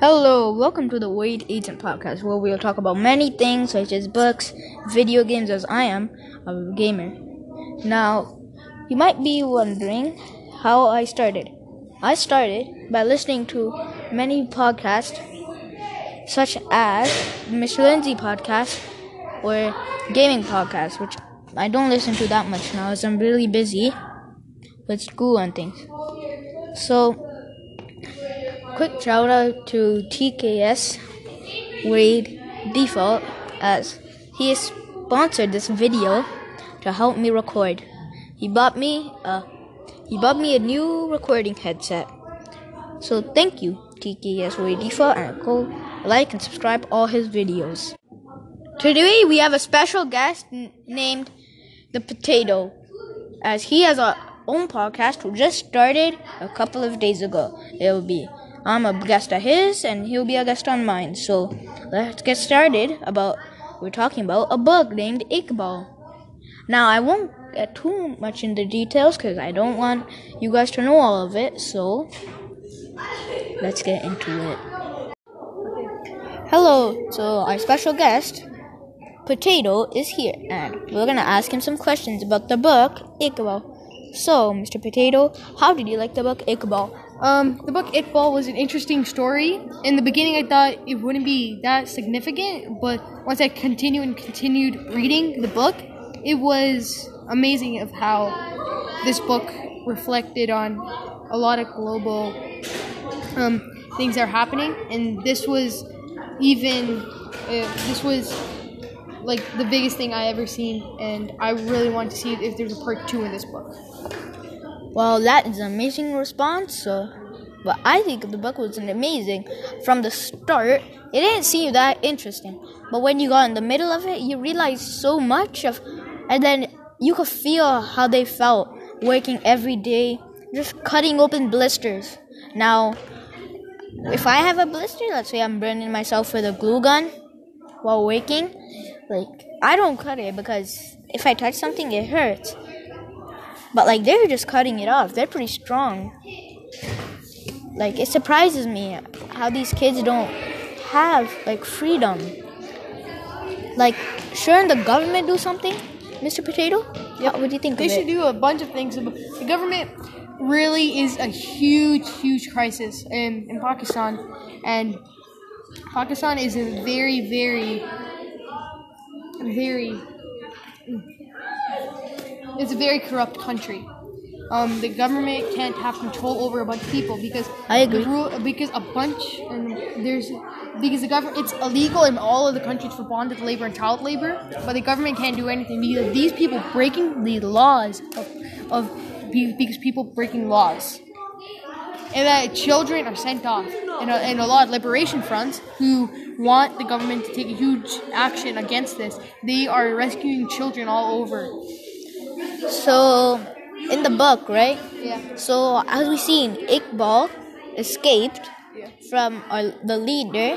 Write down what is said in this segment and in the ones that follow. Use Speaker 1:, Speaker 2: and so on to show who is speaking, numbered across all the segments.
Speaker 1: Hello, welcome to the Wade Agent Podcast, where we'll talk about many things such as books, video games, as I am a gamer. Now, you might be wondering how I started. I started by listening to many podcasts, such as Mr. Lindsay podcast or gaming podcast, which I don't listen to that much now as I'm really busy with school and things. So, quick shout out to TKS Wade Default as he has sponsored this video to help me record. He bought me a he bought me a new recording headset. So thank you, TKS Wade Default, and go like and subscribe all his videos. Today we have a special guest n- named the Potato, as he has a own podcast who just started a couple of days ago. It'll be I'm a guest of his and he'll be a guest on mine. So let's get started about we're talking about a bug named Iqbal. Now I won't get too much into details because I don't want you guys to know all of it. So let's get into it. Hello, so our special guest, Potato, is here, and we're gonna ask him some questions about the book Iqbal. So, Mr. Potato, how did you like the book Iqbal?
Speaker 2: Um, the book Iqbal was an interesting story. In the beginning, I thought it wouldn't be that significant, but once I continued and continued reading the book, it was amazing of how this book reflected on a lot of global um, things that are happening, and this was even uh, this was like the biggest thing I ever seen, and I really want to see if there's a part two in this book.
Speaker 1: Well, that is an amazing response. But I think the book was amazing from the start. It didn't seem that interesting, but when you got in the middle of it, you realized so much of, and then you could feel how they felt working every day, just cutting open blisters. Now, if I have a blister, let's say I'm burning myself with a glue gun while working, like I don't cut it because if I touch something, it hurts. But like they're just cutting it off. They're pretty strong. Like it surprises me how these kids don't have like freedom. Like shouldn't the government do something, Mr. Potato? Yeah, what do you think
Speaker 2: They should do a bunch of things. The government really is a huge, huge crisis in, in Pakistan, and Pakistan is a very, very, very. It's a very corrupt country. Um, the government can't have control over a bunch of people because
Speaker 1: I agree.
Speaker 2: Rule, because a bunch and there's because the government it's illegal in all of the countries for bonded labor and child labor, but the government can't do anything because these people breaking the laws of, of because people breaking laws, and that children are sent off. And a, and a lot of liberation fronts who want the government to take a huge action against this, they are rescuing children all over.
Speaker 1: So in the book, right?
Speaker 2: Yeah.
Speaker 1: So as we seen, Iqbal escaped
Speaker 2: Yeah.
Speaker 1: from our, the leader,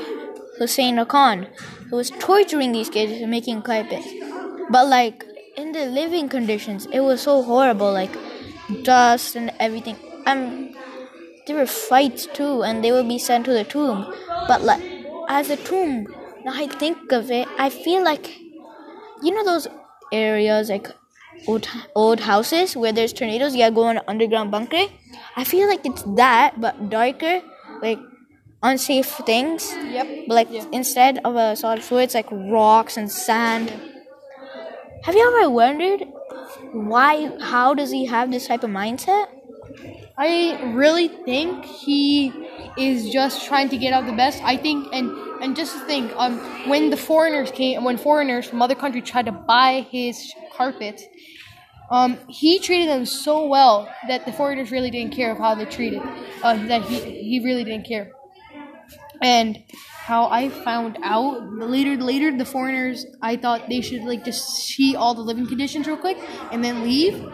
Speaker 1: Hussein Khan, who was torturing these kids and making carpets. But like in the living conditions, it was so horrible, like dust and everything. Um, there were fights too, and they would be sent to the tomb. But like as a tomb, now I think of it, I feel like you know those areas like old old houses where there's tornadoes. You gotta go in an underground bunker. I feel like it's that, but darker, like unsafe things.
Speaker 2: Yep.
Speaker 1: But like instead of a solid floor, it's like rocks and sand. Have you ever wondered why? How does he have this type of mindset?
Speaker 2: I really think he is just trying to get out the best. I think, and and just to think, um, when the foreigners came, when foreigners from other countries tried to buy his carpet, um, he treated them so well that the foreigners really didn't care of how they treated. Uh, that he he really didn't care. And how I found out later, later the foreigners, I thought they should like just see all the living conditions real quick and then leave,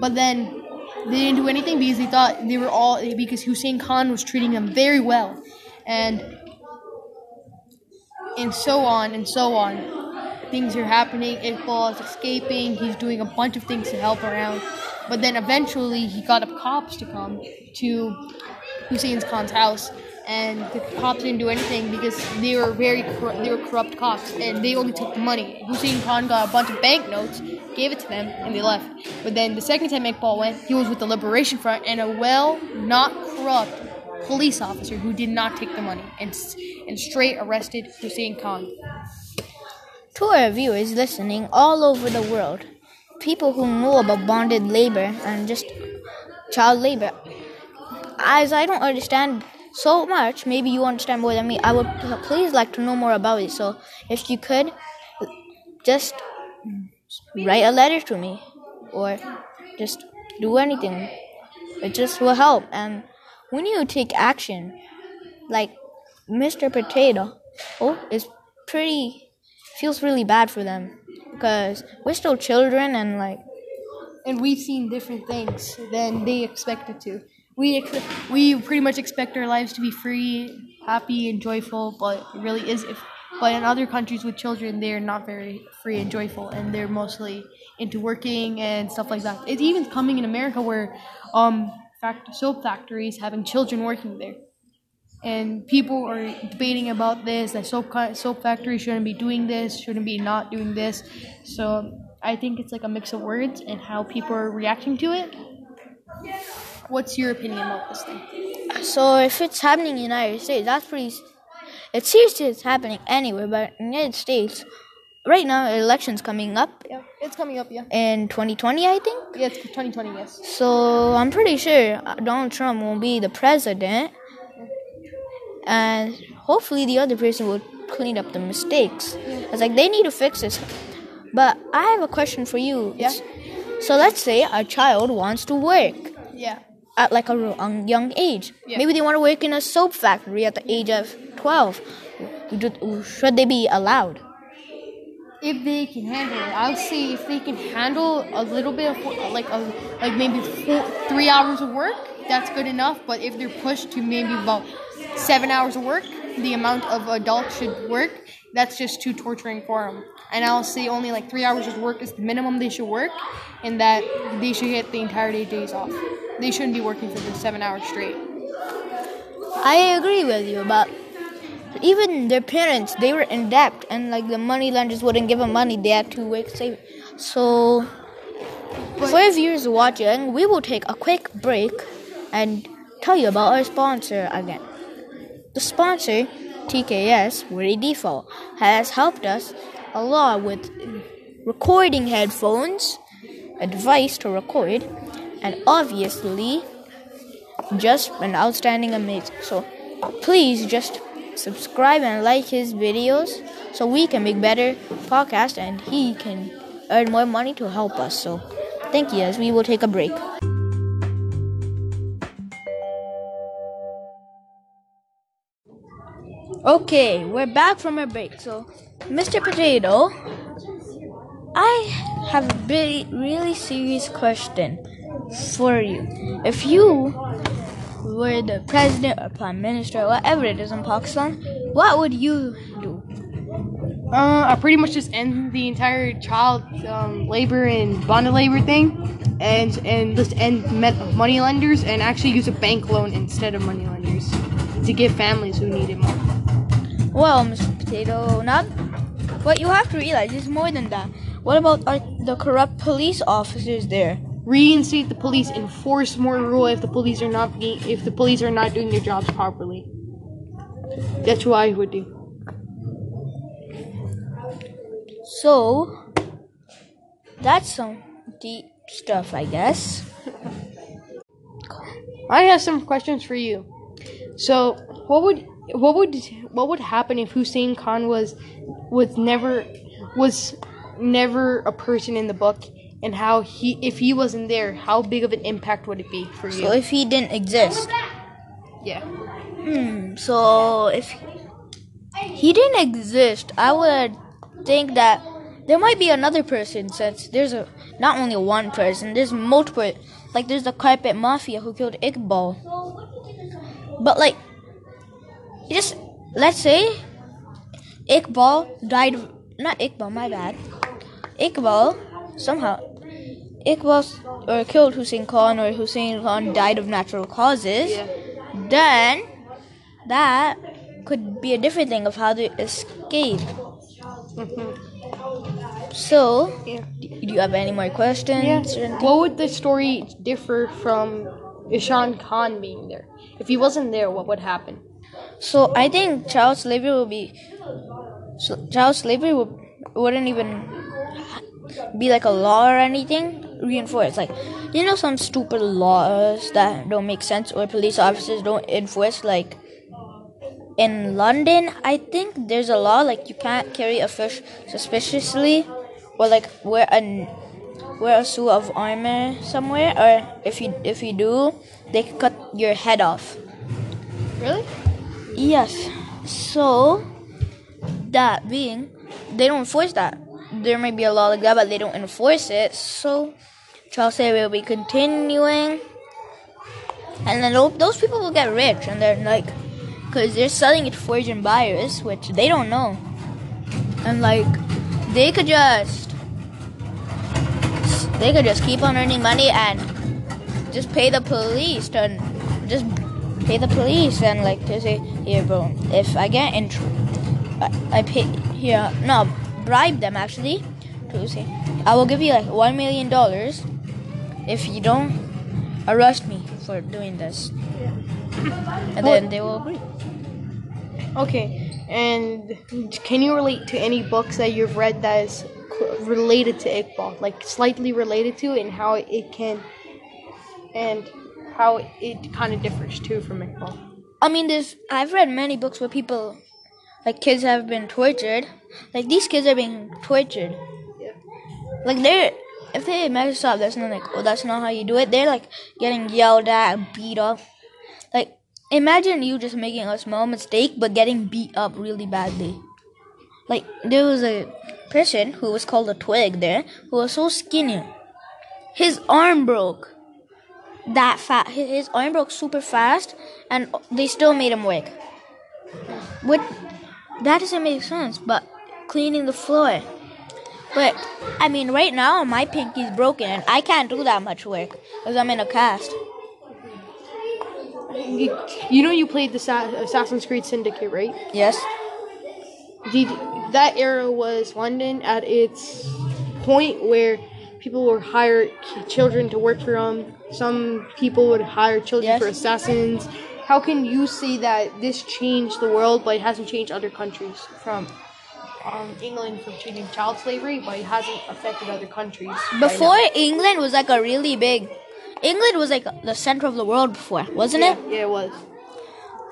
Speaker 2: but then they didn't do anything because they thought they were all because Hussein Khan was treating them very well, and and so on and so on. things are happening. Iqbal is escaping. He's doing a bunch of things to help around. But then eventually he got up cops to come to Hussein's Khan's house, and the cops didn't do anything because they were very cor- they were corrupt cops, and they only took the money. Hussein Khan got a bunch of banknotes, gave it to them, and they left. But then the second time Iqbal went, he was with the Liberation Front and a well, not corrupt police officer who did not take the money and and straight arrested Hussein Khan.
Speaker 1: To our viewers listening all over the world, people who know about bonded labor and just child labor, as I don't understand so much, maybe you understand more than me. I would please like to know more about it. So, if you could, just write a letter to me, or just do anything. It just will help, and need to take action. Like Mr. Potato, oh, is pretty feels really bad for them because we're still children and like
Speaker 2: and we've seen different things than they expected to. We ex- we pretty much expect our lives to be free, happy, and joyful, but it really is. If, but in other countries with children, they're not very free and joyful, and they're mostly into working and stuff like that. It's even coming in America where um, fact- soap factories having children working there. And people are debating about this that soap soap factories shouldn't be doing this, shouldn't be not doing this. So I think it's like a mix of words and how people are reacting to it. What's your opinion about this thing?
Speaker 1: so if it's happening in the United States, that's pretty. It seems it's happening anywhere, but in the United States, right now, elections coming up
Speaker 2: Yeah, it's coming up. Yeah,
Speaker 1: in 2020, I think.
Speaker 2: yeah, it's 2020. Yes.
Speaker 1: So I'm pretty sure uh, Donald Trump will be the president, and hopefully the other person will clean up the mistakes. It's like they need to fix this. But I have a question for you.
Speaker 2: Yeah.
Speaker 1: So let's say a child wants to work
Speaker 2: Yeah.
Speaker 1: At like a um, young age.
Speaker 2: Yeah.
Speaker 1: Maybe they want to work in a soap factory at the age of 12. Should they be allowed?
Speaker 2: If they can handle it, I'll say if they can handle a little bit of like a like maybe four, three hours of work, that's good enough. But if they're pushed to maybe about seven hours of work, the amount of adults should work, that's just too torturing for them. And I'll say only like three hours of work is the minimum they should work, and that they should get the entire day days off. They shouldn't be working for the seven hours straight.
Speaker 1: I agree with you, but even their parents, they were in debt, and like the money lenders wouldn't give them money. They had to work save. So, for our viewers watching, we will take a quick break and tell you about our sponsor again. The sponsor, TKS Ready Default, has helped us a lot with recording headphones, advice to record, and obviously just an outstanding amazing. So please just subscribe and like his videos so we can make better podcasts and he can earn more money to help us. So thank you as we will take a break. Okay, we're back from our break. So, Mr. Potato, I have a really, really serious question for you. If you were the president or prime minister, or whatever it is in Pakistan, what would you do?
Speaker 2: Uh, I pretty much just end the entire child um, labor and bonded labor thing, and and just end money lenders and actually use a bank loan instead of money lenders to give families who need it more.
Speaker 1: Well, Mr. Potato, not. But you have to realize it's more than that. What about uh, the corrupt police officers there?
Speaker 2: Reinstate the police, enforce more rule if the police are not being, if the police are not doing their jobs properly. That's what I would do.
Speaker 1: So, that's some deep stuff, I guess.
Speaker 2: I have some questions for you. So, what would what would what would happen if Hussein Khan was was never was never a person in the book, and how he if he wasn't there, how big of an impact would it be for you?
Speaker 1: So, if he didn't exist,
Speaker 2: yeah,
Speaker 1: Hmm, so if he didn't exist, I would think that there might be another person since there's a not only one person, there's multiple like there's the carpet mafia who killed Iqbal. But like just let's say Iqbal died not Iqbal, my bad. Iqbal somehow Iqbal or killed Hussein Khan or Hussein Khan died of natural causes,
Speaker 2: Yeah.
Speaker 1: then that could be a different thing of how to escape. So,
Speaker 2: Yeah.
Speaker 1: do you have any more questions?
Speaker 2: Yeah. What would the story differ from Ishan Khan being there? If he wasn't there, what would happen?
Speaker 1: So I think child slavery will be child slavery would, wouldn't even be like a law or anything reinforced. Like you know some stupid laws that don't make sense or police officers don't enforce. Like in London, I think there's a law like you can't carry a fish suspiciously or like wear a wear a suit of armor somewhere or if you if you do they cut your head off.
Speaker 2: Really?
Speaker 1: Yes. So, that being, they don't enforce that. There may be a law like that, but they don't enforce it. So, child slavery will be continuing. And then those people will get rich, and they're like, because they're selling it to foreign buyers, which they don't know. And like, they could just, they could just keep on earning money and just pay the police to just pay the police and like to say here bro if i get in tr- I, I pay here no bribe them actually to say i will give you like one million dollars if you don't arrest me for doing this and then they will agree
Speaker 2: Okay. And can you relate to any books that you've read that is related to Iqbal, like slightly related to, and how it can, and how it kind of differs too from Iqbal?
Speaker 1: I mean, there's I've read many books where people, like kids, have been tortured. Like these kids are being tortured.
Speaker 2: Yeah.
Speaker 1: Like they're if they mess up, that's not like oh that's not how you do it. They're like getting yelled at, and beat up. Like imagine you just making a small mistake but getting beat up really badly. Like there was a person who was called a twig there who was so skinny. His arm broke that fast. His, arm broke super fast, and they still made him work. What? That doesn't make sense. But cleaning the floor. But I mean, right now my pinky's broken, and I can't do that much work because I'm in a cast.
Speaker 2: You, you know you played the Sa- Assassin's Creed Syndicate, right?
Speaker 1: Yes.
Speaker 2: Did that era was London at its point where people would hire children to work for them. Some people would hire children
Speaker 1: Yes.
Speaker 2: for assassins. How can you say that this changed the world, but it hasn't changed other countries from um, England from changing child slavery, but it hasn't affected other countries? right?
Speaker 1: Before England was like a really big. England was like the center of the world before, wasn't
Speaker 2: yeah,
Speaker 1: it?
Speaker 2: yeah, it was.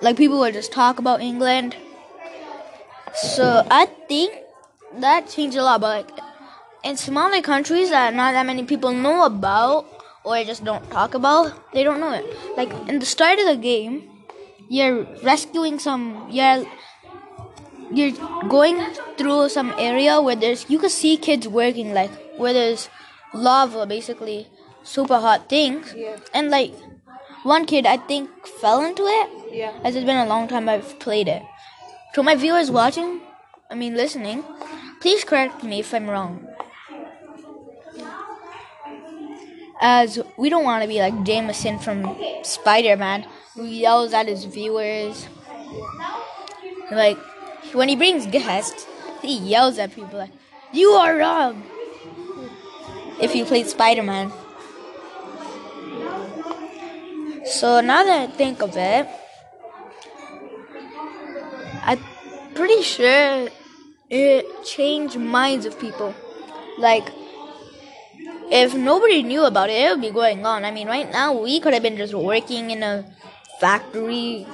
Speaker 1: like people would just talk about England. So I think that changed a lot. But like in smaller countries that not that many people know about or just don't talk about, they don't know it. Like in the start of the game, you're rescuing some. You're you're going through some area where there's you can see kids working like where there's lava basically super hot things
Speaker 2: Yeah.
Speaker 1: and like one kid i think fell into it
Speaker 2: Yeah.
Speaker 1: as it's been a long time I've played it. To my viewers watching, I mean listening, please correct me if I'm wrong. As we don't want to be like Jameson from Spider Man, who yells at his viewers. Like, when he brings guests, he yells at people like, You are wrong! If you played Spider Man. So now that I think of it, I'm pretty sure it changed minds of people. Like, if nobody knew about it, it would be going on. I mean, right now we could have been just working in a factory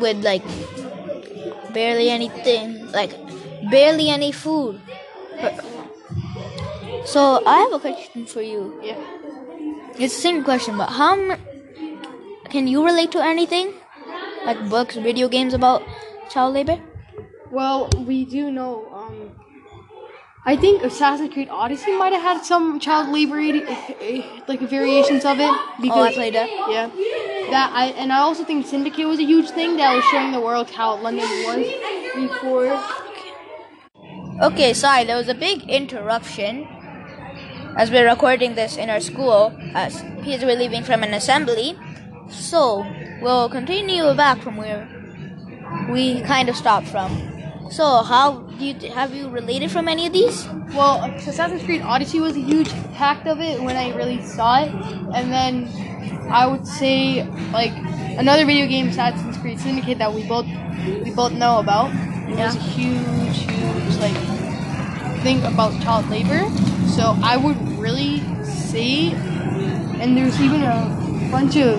Speaker 1: with like barely anything, like barely any food. So I have a question for you.
Speaker 2: Yeah.
Speaker 1: It's the same question, but how m- can you relate to anything? Like books, video games about child labor?
Speaker 2: Well, we do know. I think Assassin's Creed Odyssey might have had some child labor, like variations of it.
Speaker 1: Oh, I played that.
Speaker 2: Yeah, that I and I also think Syndicate was a huge thing that was showing the world how London was before.
Speaker 1: Okay, sorry, there was a big interruption as we're recording this in our school as kids were leaving from an assembly. So, we'll continue back from where we kind of stopped from. So, how do you have you related from any of these?
Speaker 2: Well, Assassin's Creed Odyssey was a huge impact of it when I really saw it, and then I would say like another video game, Assassin's Creed Syndicate, that we both we both know about. It was a huge, huge like thing about child labor. So I would really say, and there's even a bunch of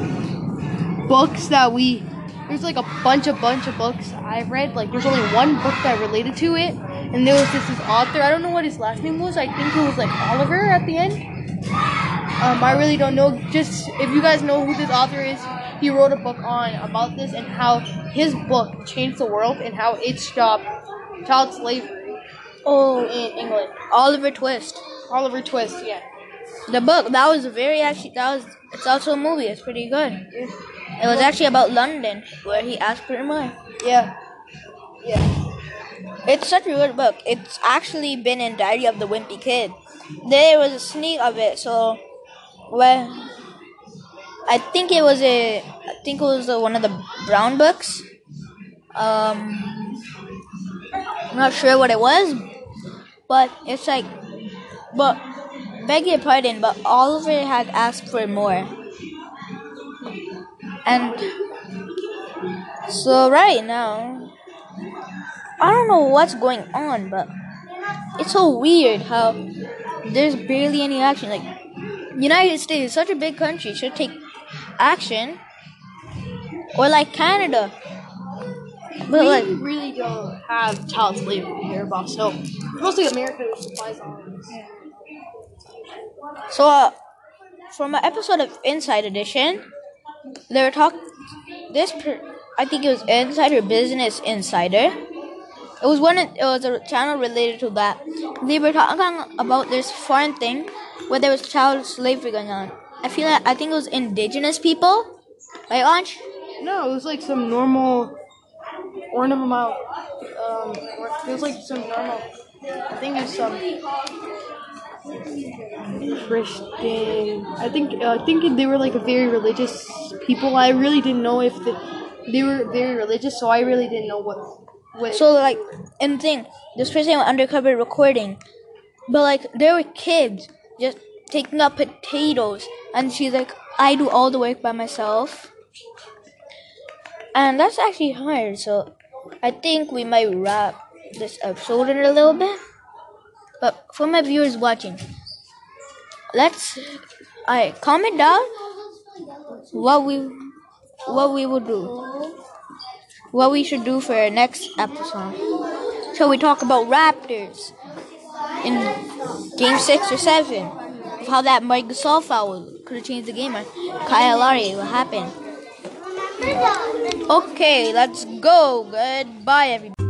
Speaker 2: books that we there's like a bunch of bunch of books I've read. Like there's only one book that related to it, and there was just this author. I don't know what his last name was. I think it was like Oliver at the end. Um, I really don't know. Just if you guys know who this author is, he wrote a book on about this and how his book changed the world and how it stopped child slavery.
Speaker 1: Oh,
Speaker 2: in England.
Speaker 1: Oliver Twist.
Speaker 2: Oliver Twist, yeah.
Speaker 1: The book that was a very actually that was it's also a movie. It's pretty good. It was actually about London, where he asked for more.
Speaker 2: Yeah. Yeah.
Speaker 1: It's such a good book. It's actually been in Diary of the Wimpy Kid. There was a sneak of it, so well, I think it was a, I think it was a, one of the Brown books. Um, I'm not sure what it was, but it's like, but beg your pardon, but Oliver had asked for more. And so right now, I don't know what's going on, but it's so weird how there's barely any action. Like United States is such a big country, should take action. Or like Canada. But
Speaker 2: we
Speaker 1: like
Speaker 2: really don't have child slavery here, boss. So mostly America supplies on.
Speaker 1: So, uh, from an episode of Inside Edition, they were talking. This, per, I think it was Insider Business Insider. It was one. It was a channel related to that. They were talking about this foreign thing where there was child slavery going on. I feel like I think it was indigenous people, right, Anj?
Speaker 2: No, it was like some normal ornament. Um, it was like some normal. I think it's some Christian. I think uh, I think they were like a very religious people. I really didn't know if the, they were very religious, so I really didn't know what. what
Speaker 1: So like, and thing, this person went undercover recording, but like there were kids just taking up potatoes, and she's like, I do all the work by myself, and that's actually hard. So I think we might wrap this episode in a little bit. But for my viewers watching, let's I comment down what we what we will do. What we should do for our next episode. Shall we talk about Raptors in game six or seven? How that Mike Gasol foul could have changed the game Kyle Lowry, what happened? Okay, let's go. Goodbye everybody.